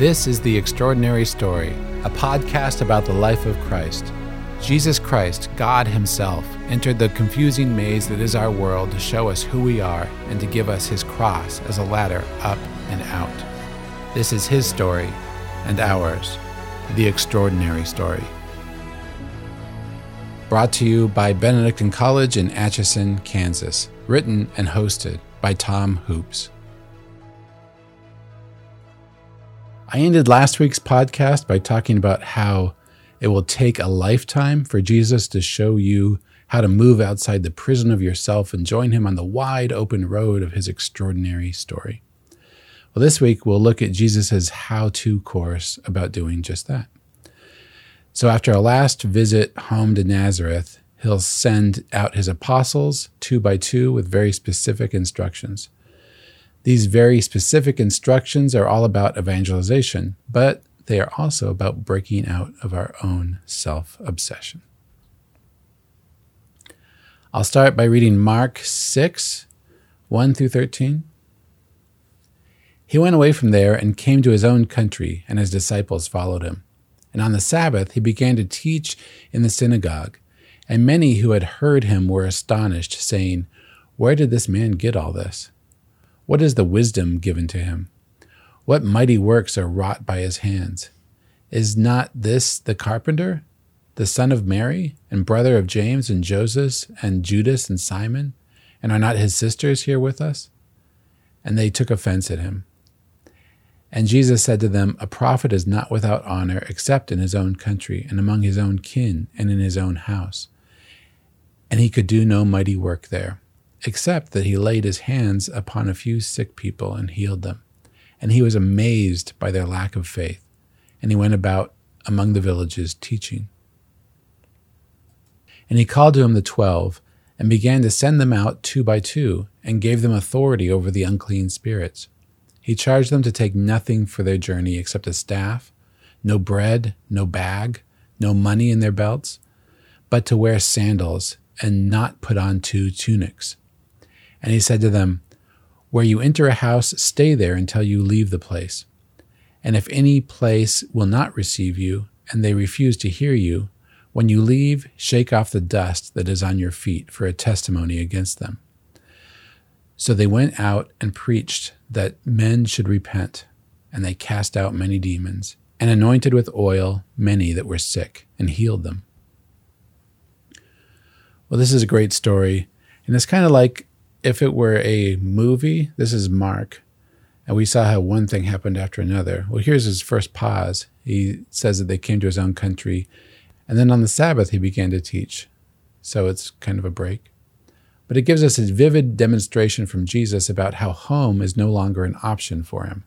This is The Extraordinary Story, a podcast about the life of Christ. Jesus Christ, God Himself, entered the confusing maze that is our world to show us who we are and to give us His cross as a ladder up and out. This is His story and ours, The Extraordinary Story. Brought to you by Benedictine College in Atchison, Kansas. Written and hosted by Tom Hoopes. I ended last week's podcast by talking about how it will take a lifetime for Jesus to show you how to move outside the prison of yourself and join him on the wide open road of his extraordinary story. Well, this week we'll look at Jesus' how to course about doing just that. So, after our last visit home to Nazareth, he'll send out his apostles two by two with very specific instructions. These very specific instructions are all about evangelization, but they are also about breaking out of our own self obsession. I'll start by reading Mark 6 1 through 13. He went away from there and came to his own country, and his disciples followed him. And on the Sabbath he began to teach in the synagogue, and many who had heard him were astonished, saying, Where did this man get all this? What is the wisdom given to him? What mighty works are wrought by his hands? Is not this the carpenter, the son of Mary, and brother of James and Joseph and Judas and Simon? And are not his sisters here with us? And they took offense at him. And Jesus said to them, A prophet is not without honor except in his own country, and among his own kin, and in his own house. And he could do no mighty work there, except that he laid his hands upon a few sick people and healed them and he was amazed by their lack of faith. And he went about among the villages teaching. And he called to him the twelve, and began to send them out two by two, and gave them authority over the unclean spirits. He charged them to take nothing for their journey except a staff, no bread, no bag, no money in their belts, but to wear sandals, and not put on two tunics. And he said to them, where you enter a house, stay there until you leave the place. And if any place will not receive you, and they refuse to hear you, when you leave, shake off the dust that is on your feet for a testimony against them. So they went out and preached that men should repent, and they cast out many demons, and anointed with oil many that were sick, and healed them. Well, this is a great story, and it's kind of like if it were a movie, this is Mark, and we saw how one thing happened after another. Well, here's his first pause. He says that they came to his own country, and then on the Sabbath he began to teach. So it's kind of a break. But it gives us a vivid demonstration from Jesus about how home is no longer an option for him.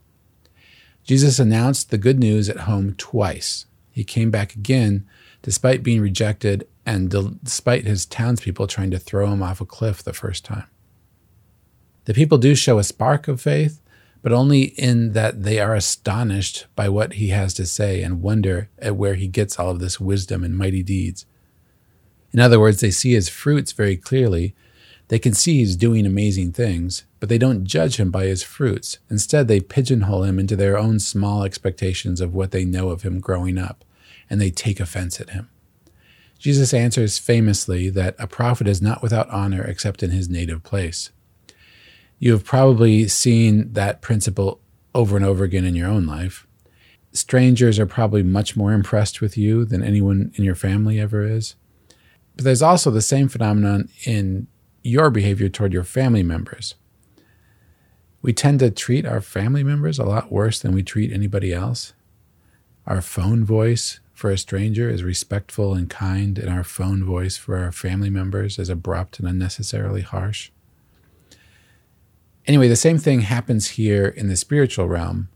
Jesus announced the good news at home twice. He came back again despite being rejected and despite his townspeople trying to throw him off a cliff the first time. The people do show a spark of faith, but only in that they are astonished by what he has to say and wonder at where he gets all of this wisdom and mighty deeds. In other words, they see his fruits very clearly. They can see he's doing amazing things, but they don't judge him by his fruits. Instead, they pigeonhole him into their own small expectations of what they know of him growing up, and they take offense at him. Jesus answers famously that a prophet is not without honor except in his native place. You have probably seen that principle over and over again in your own life. Strangers are probably much more impressed with you than anyone in your family ever is. But there's also the same phenomenon in your behavior toward your family members. We tend to treat our family members a lot worse than we treat anybody else. Our phone voice for a stranger is respectful and kind, and our phone voice for our family members is abrupt and unnecessarily harsh. Anyway, the same thing happens here in the spiritual realm,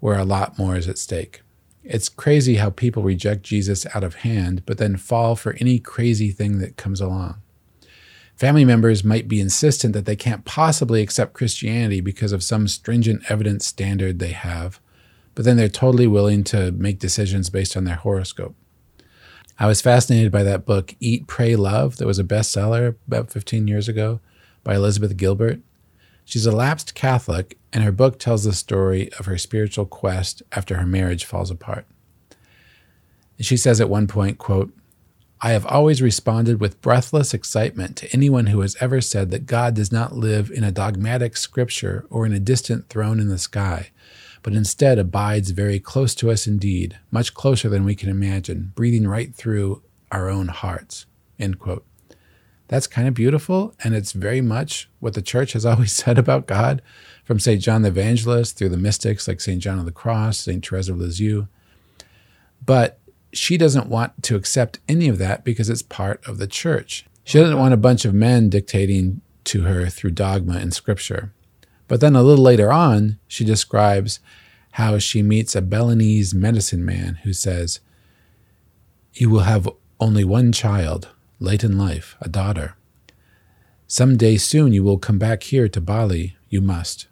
where a lot more is at stake. It's crazy how people reject Jesus out of hand, but then fall for any crazy thing that comes along. Family members might be insistent that they can't possibly accept Christianity because of some stringent evidence standard they have, but then they're totally willing to make decisions based on their horoscope. I was fascinated by that book, Eat, Pray, Love, that was a bestseller about 15 years ago by Elizabeth Gilbert. She's a lapsed Catholic, and her book tells the story of her spiritual quest after her marriage falls apart. She says at one point, quote, I have always responded with breathless excitement to anyone who has ever said that God does not live in a dogmatic scripture or in a distant throne in the sky, but instead abides very close to us indeed, much closer than we can imagine, breathing right through our own hearts. End quote. That's kind of beautiful, and it's very much what the church has always said about God, from St. John the Evangelist through the mystics like St. John of the Cross, St. Therese of Lisieux. But she doesn't want to accept any of that because it's part of the church. She doesn't want a bunch of men dictating to her through dogma and scripture. But then a little later on, she describes how she meets a Balinese medicine man who says, You will have only one child late in life, a daughter. Some day soon you will come back here to Bali. You must.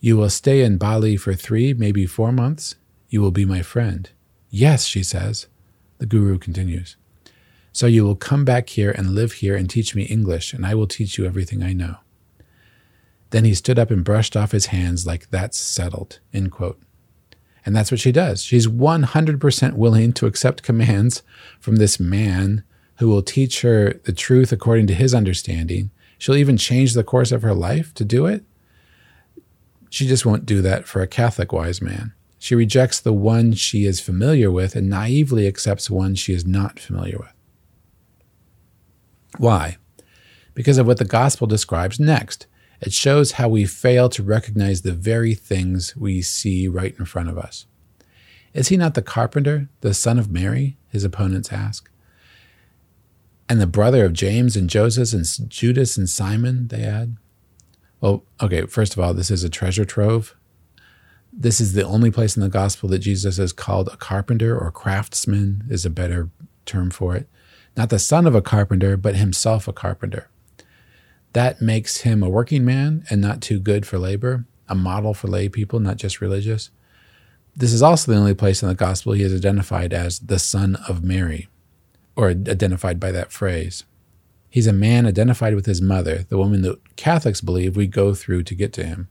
You will stay in Bali for three, maybe four months. You will be my friend. Yes, she says. The guru continues. So you will come back here and live here and teach me English, and I will teach you everything I know. Then he stood up and brushed off his hands like that's settled. End quote. And that's what she does. She's 100% willing to accept commands from this man who will teach her the truth according to his understanding. She'll even change the course of her life to do it. She just won't do that for a Catholic wise man. She rejects the one she is familiar with and naively accepts one she is not familiar with. Why? Because of what the gospel describes next. It shows how we fail to recognize the very things we see right in front of us. Is he not the carpenter, the son of Mary? His opponents ask. And the brother of James and Joseph and Judas and Simon, they add. Well, okay, first of all, this is a treasure trove. This is the only place in the gospel that Jesus is called a carpenter or craftsman, is a better term for it. Not the son of a carpenter, but himself a carpenter. That makes him a working man and not too good for labor, a model for lay people, not just religious. This is also the only place in the gospel he is identified as the son of Mary, or identified by that phrase. He's a man identified with his mother, the woman that Catholics believe we go through to get to him.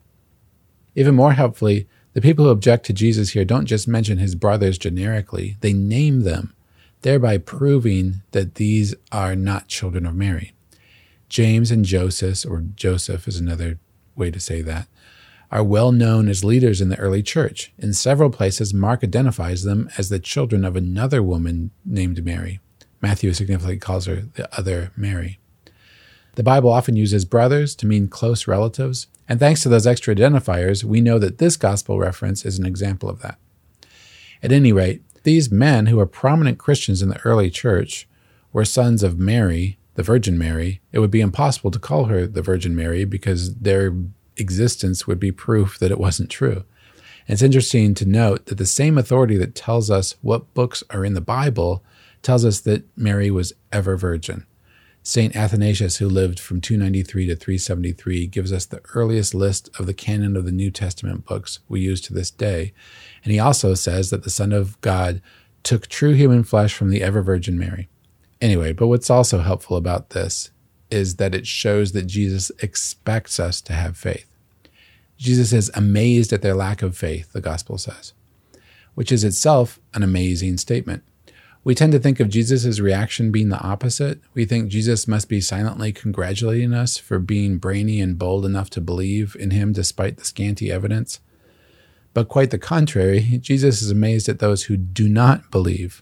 Even more helpfully, the people who object to Jesus here don't just mention his brothers generically, they name them, thereby proving that these are not children of Mary. James and Joseph, or Joseph is another way to say that, are well known as leaders in the early church. In several places, Mark identifies them as the children of another woman named Mary. Matthew significantly calls her the other Mary. The Bible often uses brothers to mean close relatives, and thanks to those extra identifiers, we know that this gospel reference is an example of that. At any rate, these men who were prominent Christians in the early church were sons of Mary, the Virgin Mary, it would be impossible to call her the Virgin Mary because their existence would be proof that it wasn't true. And it's interesting to note that the same authority that tells us what books are in the Bible tells us that Mary was ever virgin. St. Athanasius, who lived from 293 to 373, gives us the earliest list of the canon of the New Testament books we use to this day. And he also says that the Son of God took true human flesh from the ever Virgin Mary. Anyway, but what's also helpful about this is that it shows that Jesus expects us to have faith. Jesus is amazed at their lack of faith, the gospel says, which is itself an amazing statement. We tend to think of Jesus' reaction being the opposite. We think Jesus must be silently congratulating us for being brainy and bold enough to believe in him despite the scanty evidence. But quite the contrary, Jesus is amazed at those who do not believe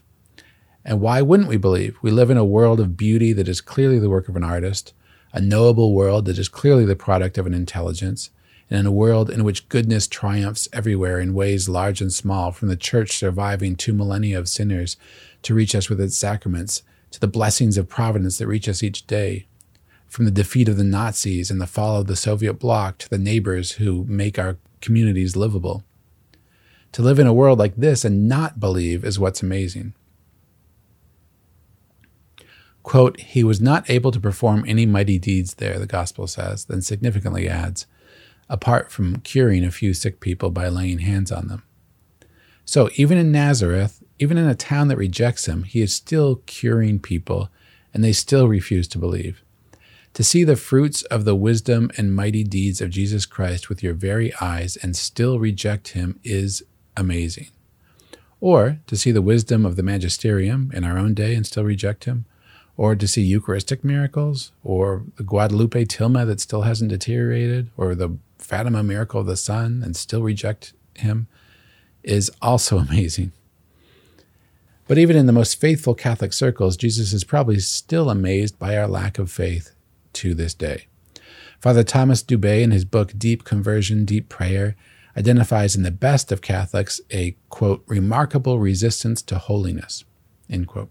and why wouldn't we believe? We live in a world of beauty that is clearly the work of an artist, a knowable world that is clearly the product of an intelligence, and in a world in which goodness triumphs everywhere in ways large and small, from the church surviving two millennia of sinners to reach us with its sacraments, to the blessings of providence that reach us each day, from the defeat of the Nazis and the fall of the Soviet bloc to the neighbors who make our communities livable. To live in a world like this and not believe is what's amazing. Quote, He was not able to perform any mighty deeds there, the gospel says, then significantly adds, apart from curing a few sick people by laying hands on them. So even in Nazareth, even in a town that rejects him, he is still curing people, and they still refuse to believe. To see the fruits of the wisdom and mighty deeds of Jesus Christ with your very eyes and still reject him is amazing. Or to see the wisdom of the magisterium in our own day and still reject him, or to see Eucharistic miracles, or the Guadalupe tilma that still hasn't deteriorated, or the Fatima miracle of the sun and still reject him, is also amazing. But even in the most faithful Catholic circles, Jesus is probably still amazed by our lack of faith to this day. Father Thomas Dubay, in his book Deep Conversion, Deep Prayer, identifies in the best of Catholics a, quote, remarkable resistance to holiness, end quote.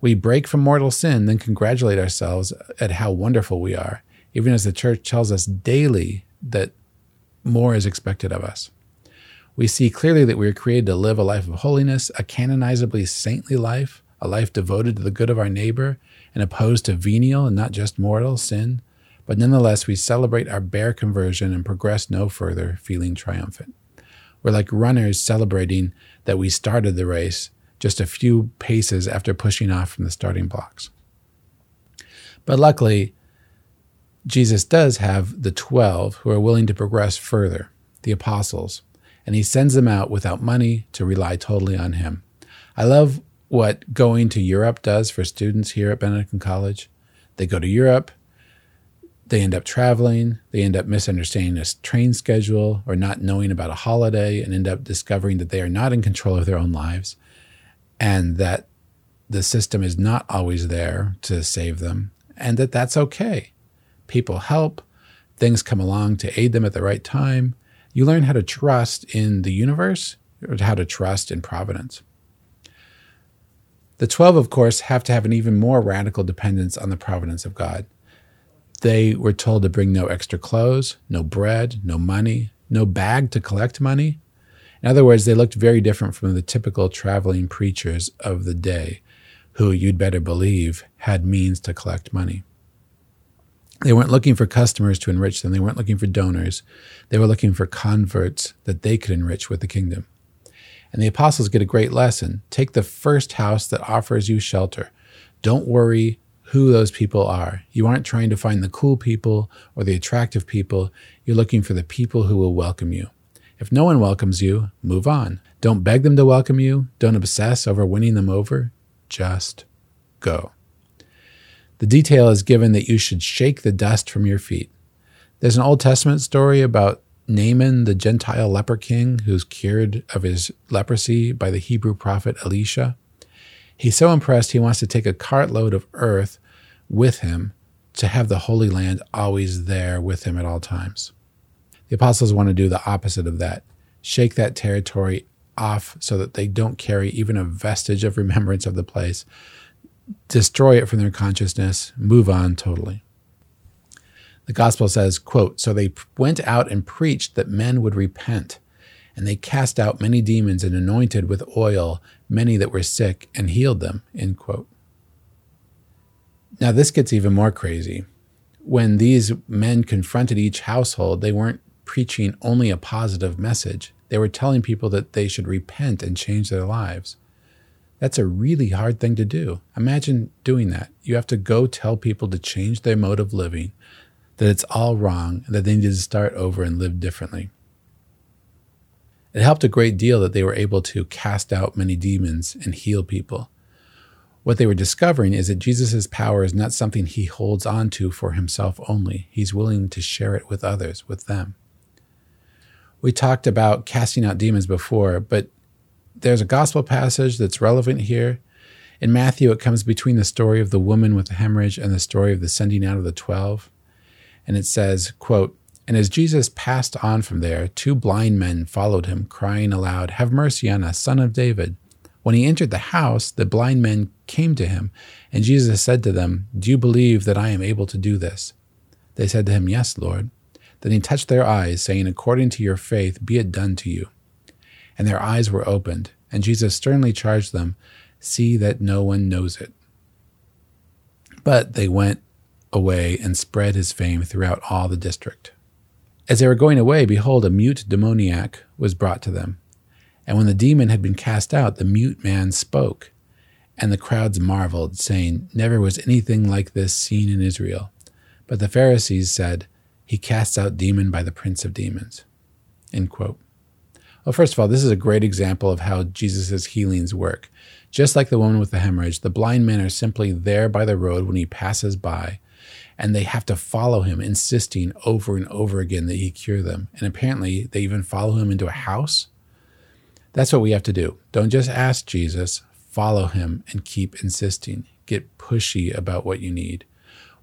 We break from mortal sin, then congratulate ourselves at how wonderful we are, even as the church tells us daily that more is expected of us. We see clearly that we are created to live a life of holiness, a canonizably saintly life, a life devoted to the good of our neighbor, and opposed to venial and not just mortal sin, but nonetheless we celebrate our bare conversion and progress no further, feeling triumphant. We're like runners celebrating that we started the race just a few paces after pushing off from the starting blocks. But luckily, Jesus does have the 12 who are willing to progress further, the apostles, and he sends them out without money to rely totally on him. I love what going to Europe does for students here at Benedictine College. They go to Europe, they end up traveling, they end up misunderstanding a train schedule or not knowing about a holiday and end up discovering that they are not in control of their own lives and that the system is not always there to save them and that that's okay. People help, things come along to aid them at the right time. You learn how to trust in the universe or how to trust in providence. The 12, of course, have to have an even more radical dependence on the providence of God. They were told to bring no extra clothes, no bread, no money, no bag to collect money. In other words, they looked very different from the typical traveling preachers of the day, who you'd better believe had means to collect money. They weren't looking for customers to enrich them. They weren't looking for donors. They were looking for converts that they could enrich with the kingdom. And the apostles get a great lesson. Take the first house that offers you shelter. Don't worry who those people are. You aren't trying to find the cool people or the attractive people. You're looking for the people who will welcome you. If no one welcomes you, move on. Don't beg them to welcome you. Don't obsess over winning them over. Just go. The detail is given that you should shake the dust from your feet. There's an Old Testament story about Naaman, the Gentile leper king, who's cured of his leprosy by the Hebrew prophet Elisha. He's so impressed he wants to take a cartload of earth with him to have the Holy Land always there with him at all times. The apostles want to do the opposite of that shake that territory off so that they don't carry even a vestige of remembrance of the place, destroy it from their consciousness, move on totally. The gospel says, quote, So they went out and preached that men would repent, and they cast out many demons and anointed with oil many that were sick and healed them, end quote. Now, this gets even more crazy. When these men confronted each household, they weren't preaching only a positive message. They were telling people that they should repent and change their lives. That's a really hard thing to do. Imagine doing that. You have to go tell people to change their mode of living, that it's all wrong that they need to start over and live differently. It helped a great deal that they were able to cast out many demons and heal people. What they were discovering is that Jesus' power is not something he holds on to for himself only. He's willing to share it with others, with them. We talked about casting out demons before, but there's a gospel passage that's relevant here. In Matthew, it comes between the story of the woman with the hemorrhage and the story of the sending out of the twelve and it says, quote, And as Jesus passed on from there, two blind men followed him, crying aloud, Have mercy on us, son of David. When he entered the house, the blind men came to him, and Jesus said to them, Do you believe that I am able to do this? They said to him, Yes, Lord. Then he touched their eyes, saying, According to your faith, be it done to you. And their eyes were opened, and Jesus sternly charged them, See that no one knows it. But they went away and spread his fame throughout all the district. As they were going away, behold, a mute demoniac was brought to them. And when the demon had been cast out, the mute man spoke. And the crowds marveled, saying, Never was anything like this seen in Israel. But the Pharisees said, He casts out demon by the prince of demons. End quote. Well, first of all, this is a great example of how Jesus' healings work. Just like the woman with the hemorrhage, the blind men are simply there by the road when he passes by, and they have to follow him, insisting over and over again that he cure them. And apparently, they even follow him into a house. That's what we have to do. Don't just ask Jesus, follow him and keep insisting. Get pushy about what you need.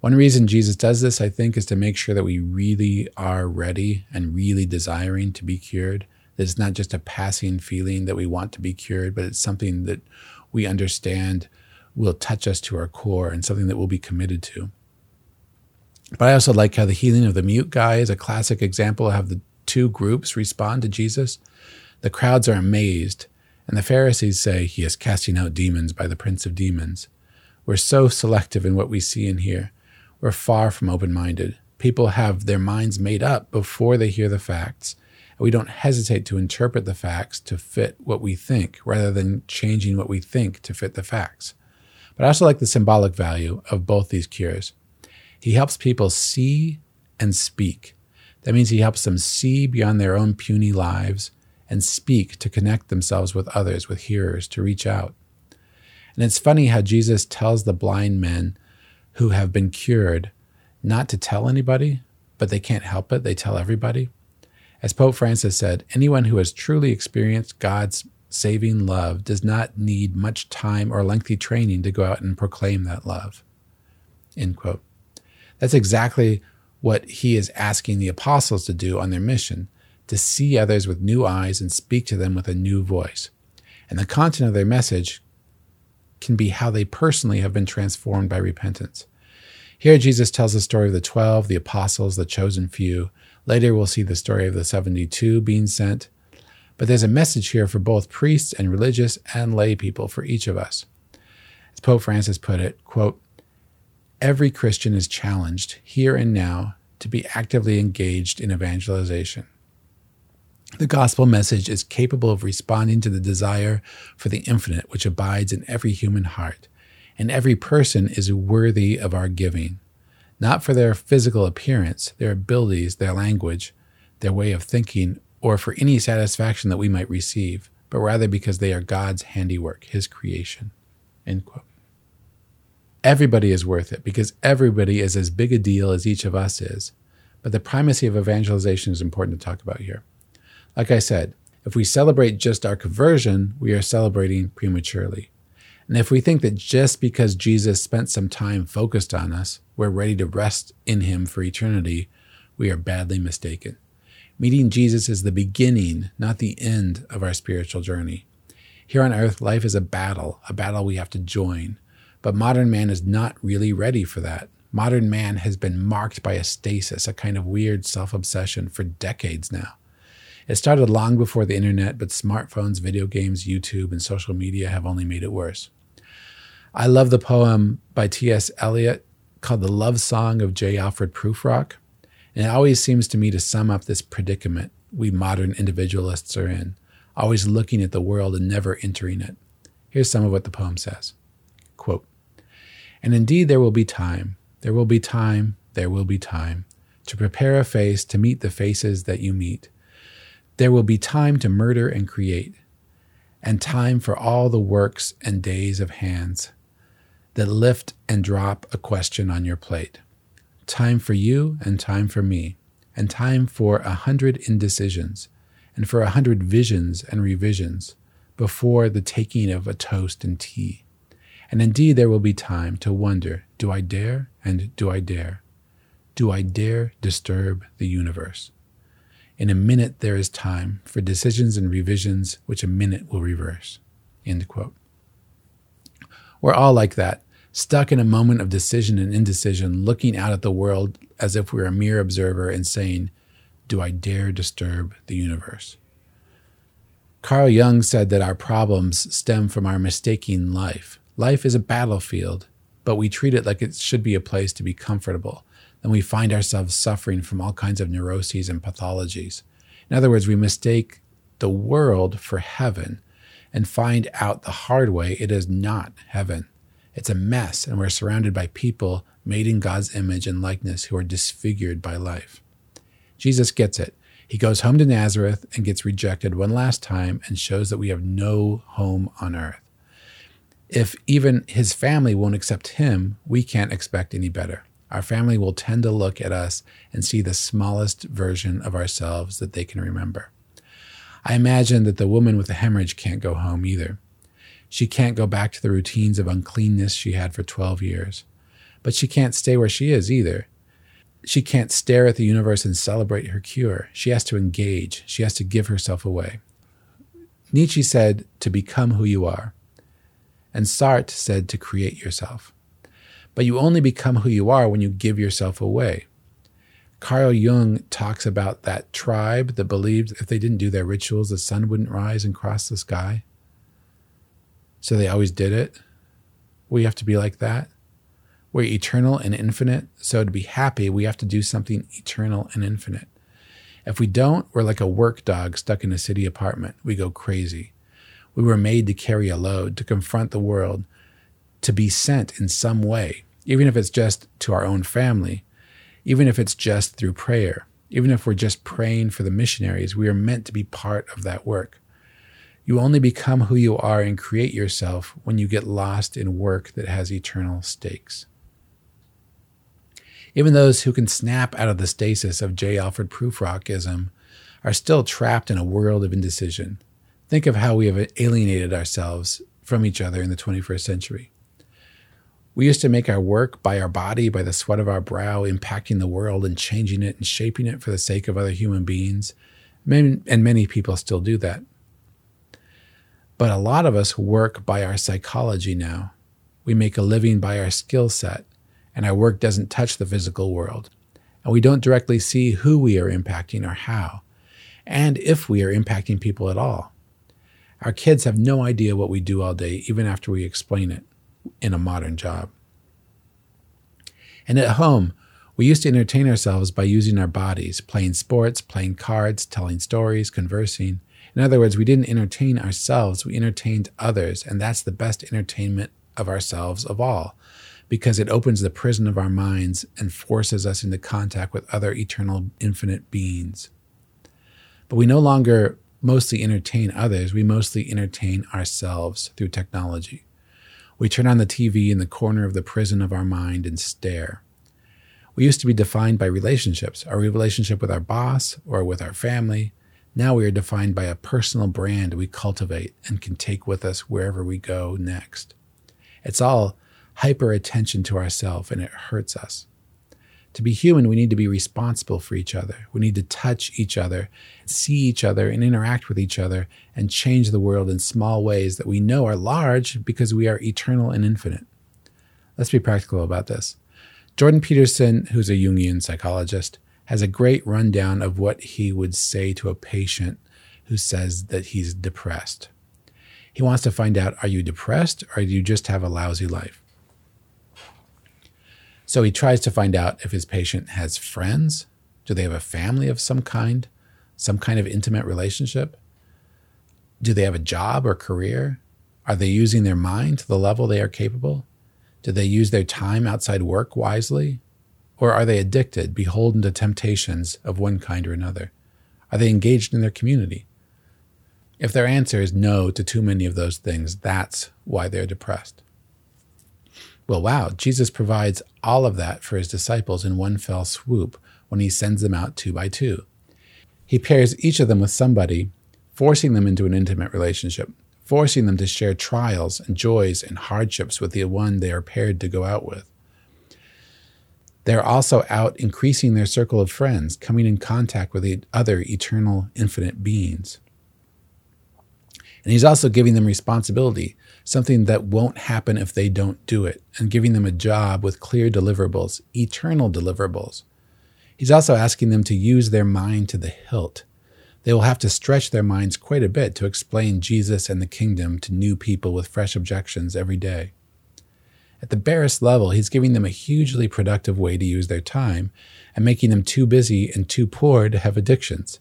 One reason Jesus does this, I think, is to make sure that we really are ready and really desiring to be cured. That it's not just a passing feeling that we want to be cured, but it's something that we understand will touch us to our core and something that we'll be committed to. But I also like how the healing of the mute guy is a classic example of how the two groups respond to Jesus. The crowds are amazed, and the Pharisees say he is casting out demons by the prince of demons. We're so selective in what we see and hear. We're far from open minded. People have their minds made up before they hear the facts, we don't hesitate to interpret the facts to fit what we think rather than changing what we think to fit the facts. But I also like the symbolic value of both these cures. He helps people see and speak. That means he helps them see beyond their own puny lives and speak to connect themselves with others, with hearers, to reach out. And it's funny how Jesus tells the blind men who have been cured not to tell anybody, but they can't help it. They tell everybody. As Pope Francis said, anyone who has truly experienced God's saving love does not need much time or lengthy training to go out and proclaim that love. End quote. That's exactly what he is asking the apostles to do on their mission to see others with new eyes and speak to them with a new voice. And the content of their message can be how they personally have been transformed by repentance. Here, Jesus tells the story of the 12, the apostles, the chosen few, Later, we'll see the story of the 72 being sent. But there's a message here for both priests and religious and lay people, for each of us. As Pope Francis put it, quote, every Christian is challenged here and now to be actively engaged in evangelization. The gospel message is capable of responding to the desire for the infinite which abides in every human heart, and every person is worthy of our giving not for their physical appearance, their abilities, their language, their way of thinking, or for any satisfaction that we might receive, but rather because they are God's handiwork, His creation. Everybody is worth it because everybody is as big a deal as each of us is. But the primacy of evangelization is important to talk about here. Like I said, if we celebrate just our conversion, we are celebrating prematurely. And if we think that just because Jesus spent some time focused on us, we're ready to rest in him for eternity, we are badly mistaken. Meeting Jesus is the beginning, not the end of our spiritual journey. Here on earth, life is a battle, a battle we have to join. But modern man is not really ready for that. Modern man has been marked by a stasis, a kind of weird self obsession for decades now. It started long before the internet, but smartphones, video games, YouTube, and social media have only made it worse. I love the poem by T.S. Eliot called The Love Song of J. Alfred Prufrock. And it always seems to me to sum up this predicament we modern individualists are in, always looking at the world and never entering it. Here's some of what the poem says Quote, And indeed, there will be time, there will be time, there will be time to prepare a face to meet the faces that you meet. There will be time to murder and create, and time for all the works and days of hands that lift and drop a question on your plate. Time for you and time for me, and time for a hundred indecisions, and for a hundred visions and revisions before the taking of a toast and tea. And indeed, there will be time to wonder do I dare and do I dare? Do I dare disturb the universe? In a minute, there is time for decisions and revisions which a minute will reverse. End quote. We're all like that stuck in a moment of decision and indecision, looking out at the world as if we were a mere observer and saying, Do I dare disturb the universe? Carl Jung said that our problems stem from our mistaking life. Life is a battlefield, but we treat it like it should be a place to be comfortable. Then we find ourselves suffering from all kinds of neuroses and pathologies. In other words, we mistake the world for heaven and find out the hard way it is not heaven. It's a mess, and we're surrounded by people made in God's image and likeness, who are disfigured by life. Jesus gets it. He goes home to Nazareth and gets rejected one last time and shows that we have no home on earth. If even his family won't accept him, we can't expect any better. Our family will tend to look at us and see the smallest version of ourselves that they can remember. I imagine that the woman with the hemorrhage can't go home either. She can't go back to the routines of uncleanness she had for 12 years. But she can't stay where she is either. She can't stare at the universe and celebrate her cure. She has to engage. She has to give herself away. Nietzsche said to become who you are, and Sartre said to create yourself. But you only become who you are when you give yourself away. Carl Jung talks about that tribe that believed if they didn't do their rituals, the sun wouldn't rise and cross the sky. So they always did it. We have to be like that. We're eternal and infinite. So to be happy, we have to do something eternal and infinite. If we don't, we're like a work dog stuck in a city apartment. We go crazy. We were made to carry a load, to confront the world, to be sent in some way, even if it's just to our own family, even if it's just through prayer, even if we're just praying for the missionaries, we are meant to be part of that work. You only become who you are and create yourself when you get lost in work that has eternal stakes. Even those who can snap out of the stasis of J. Alfred Prufrockism are still trapped in a world of indecision. Think of how we have alienated ourselves from each other in the 21st century. We used to make our work by our body, by the sweat of our brow, impacting the world and changing it and shaping it for the sake of other human beings. And many people still do that. But a lot of us work by our psychology now. We make a living by our skill set and our work doesn't touch the physical world, and we don't directly see who we are impacting or how, and if we are impacting people at all. Our kids have no idea what we do all day, even after we explain it in a modern job. And at home, we used to entertain ourselves by using our bodies, playing sports, playing cards, telling stories, conversing. In other words, we didn't entertain ourselves, we entertained others, and that's the best entertainment of ourselves of all because it opens the prison of our minds and forces us into contact with other eternal, infinite beings. But we no longer mostly entertain others, we mostly entertain ourselves through technology. We turn on the TV in the corner of the prison of our mind and stare. We used to be defined by relationships, our relationship with our boss or with our family. Now we are defined by a personal brand we cultivate and can take with us wherever we go next. It's all hyper attention to ourselves and it hurts us. To be human, we need to be responsible for each other. We need to touch each other, see each other, and interact with each other and change the world in small ways that we know are large because we are eternal and infinite. Let's be practical about this. Jordan Peterson, who's a Jungian psychologist, has a great rundown of what he would say to a patient who says that he's depressed. He wants to find out are you depressed or do you just have a lousy life? So he tries to find out if his patient has friends. Do they have a family of some kind, some kind of intimate relationship? Do they have a job or career? Are they using their mind to the level they are capable? Do they use their time outside work wisely? Or are they addicted, beholden to temptations of one kind or another? Are they engaged in their community? If their answer is no to too many of those things, that's why they're depressed. Well, wow, Jesus provides all of that for his disciples in one fell swoop when he sends them out two by two. He pairs each of them with somebody, forcing them into an intimate relationship, forcing them to share trials and joys and hardships with the one they are paired to go out with. They're also out increasing their circle of friends, coming in contact with the other eternal, infinite beings. And he's also giving them responsibility something that won't happen if they don't do it, and giving them a job with clear deliverables, eternal deliverables. He's also asking them to use their mind to the hilt. They will have to stretch their minds quite a bit to explain Jesus and the kingdom to new people with fresh objections every day. At the barest level, he's giving them a hugely productive way to use their time and making them too busy and too poor to have addictions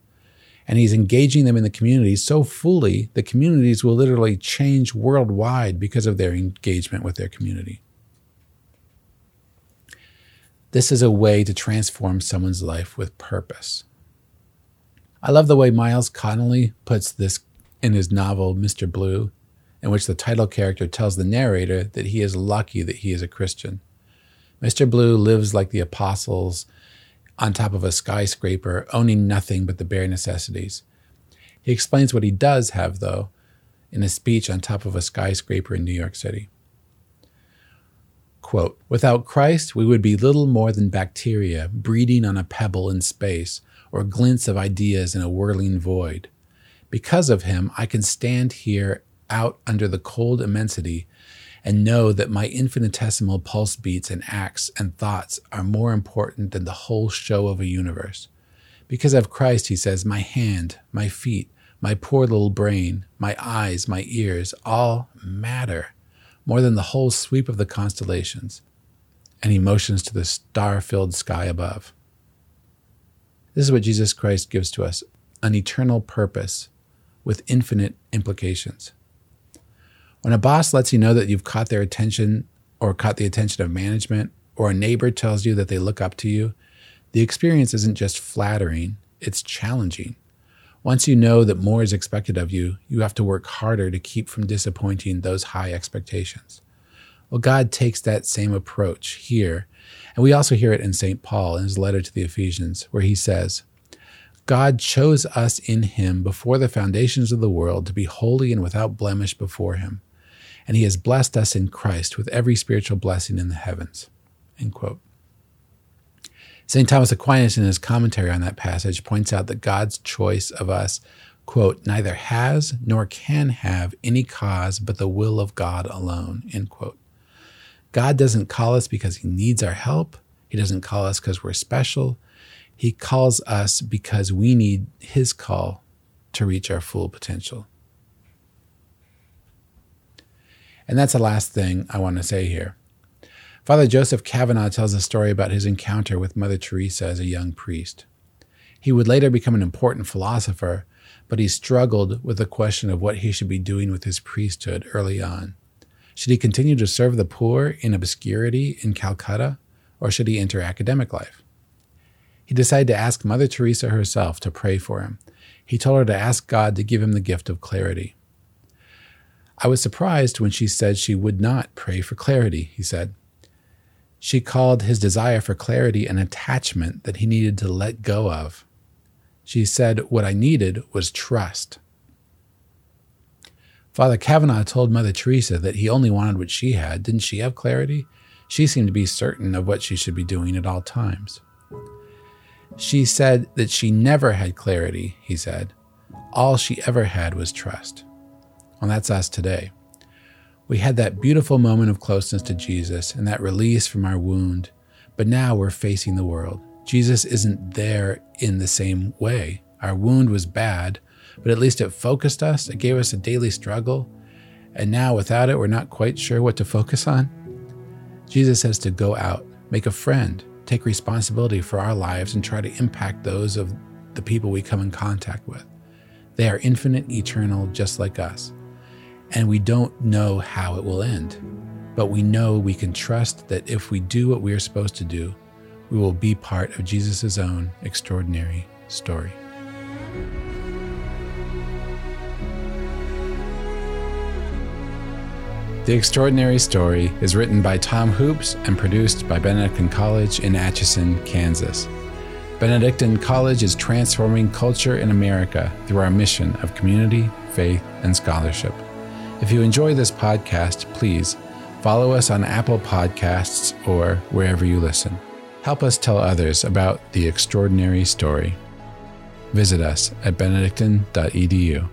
and he's engaging them in the community so fully, the communities will literally change worldwide because of their engagement with their community. This is a way to transform someone's life with purpose. I love the way Myles Connolly puts this in his novel, Mr. Blue, in which the title character tells the narrator that he is lucky that he is a Christian. Mr. Blue lives like the apostles on top of a skyscraper, owning nothing but the bare necessities. He explains what he does have, though, in a speech on top of a skyscraper in New York City. Quote, Without Christ, we would be little more than bacteria breeding on a pebble in space or glints of ideas in a whirling void. Because of him, I can stand here out under the cold immensity and know that my infinitesimal pulse beats and acts and thoughts are more important than the whole show of a universe. Because of Christ, he says, my hand, my feet, my poor little brain, my eyes, my ears, all matter more than the whole sweep of the constellations, and he motions to the star filled sky above. This is what Jesus Christ gives to us an eternal purpose with infinite implications. When a boss lets you know that you've caught their attention or caught the attention of management, or a neighbor tells you that they look up to you, the experience isn't just flattering, it's challenging. Once you know that more is expected of you, you have to work harder to keep from disappointing those high expectations. Well, God takes that same approach here, and we also hear it in St. Paul in his letter to the Ephesians, where he says, God chose us in him before the foundations of the world to be holy and without blemish before him, and he has blessed us in Christ with every spiritual blessing in the heavens. St. Thomas Aquinas, in his commentary on that passage, points out that God's choice of us, quote, neither has nor can have any cause but the will of God alone, end quote. God doesn't call us because he needs our help. He doesn't call us because we're special. He calls us because we need his call to reach our full potential. And that's the last thing I want to say here. Father Joseph Kavanaugh tells a story about his encounter with Mother Teresa as a young priest. He would later become an important philosopher, but he struggled with the question of what he should be doing with his priesthood early on. Should he continue to serve the poor in obscurity in Calcutta, or should he enter academic life? He decided to ask Mother Teresa herself to pray for him. He told her to ask God to give him the gift of clarity. I was surprised when she said she would not pray for clarity, he said. She called his desire for clarity an attachment that he needed to let go of. She said, What I needed was trust. Father Kavanaugh told Mother Teresa that he only wanted what she had. Didn't she have clarity? She seemed to be certain of what she should be doing at all times. She said that she never had clarity, he said. All she ever had was trust. And that's us today. We had that beautiful moment of closeness to Jesus and that release from our wound, but now we're facing the world. Jesus isn't there in the same way. Our wound was bad, but at least it focused us, it gave us a daily struggle, and now without it, we're not quite sure what to focus on. Jesus says to go out, make a friend, take responsibility for our lives, and try to impact those of the people we come in contact with. They are infinite, eternal, just like us and we don't know how it will end. But we know we can trust that if we do what we are supposed to do, we will be part of Jesus' own extraordinary story. The Extraordinary Story is written by Tom Hoopes and produced by Benedictine College in Atchison, Kansas. Benedictine College is transforming culture in America through our mission of community, faith, and scholarship. If you enjoy this podcast, please follow us on Apple Podcasts or wherever you listen. Help us tell others about the extraordinary story. Visit us at benedictine.edu.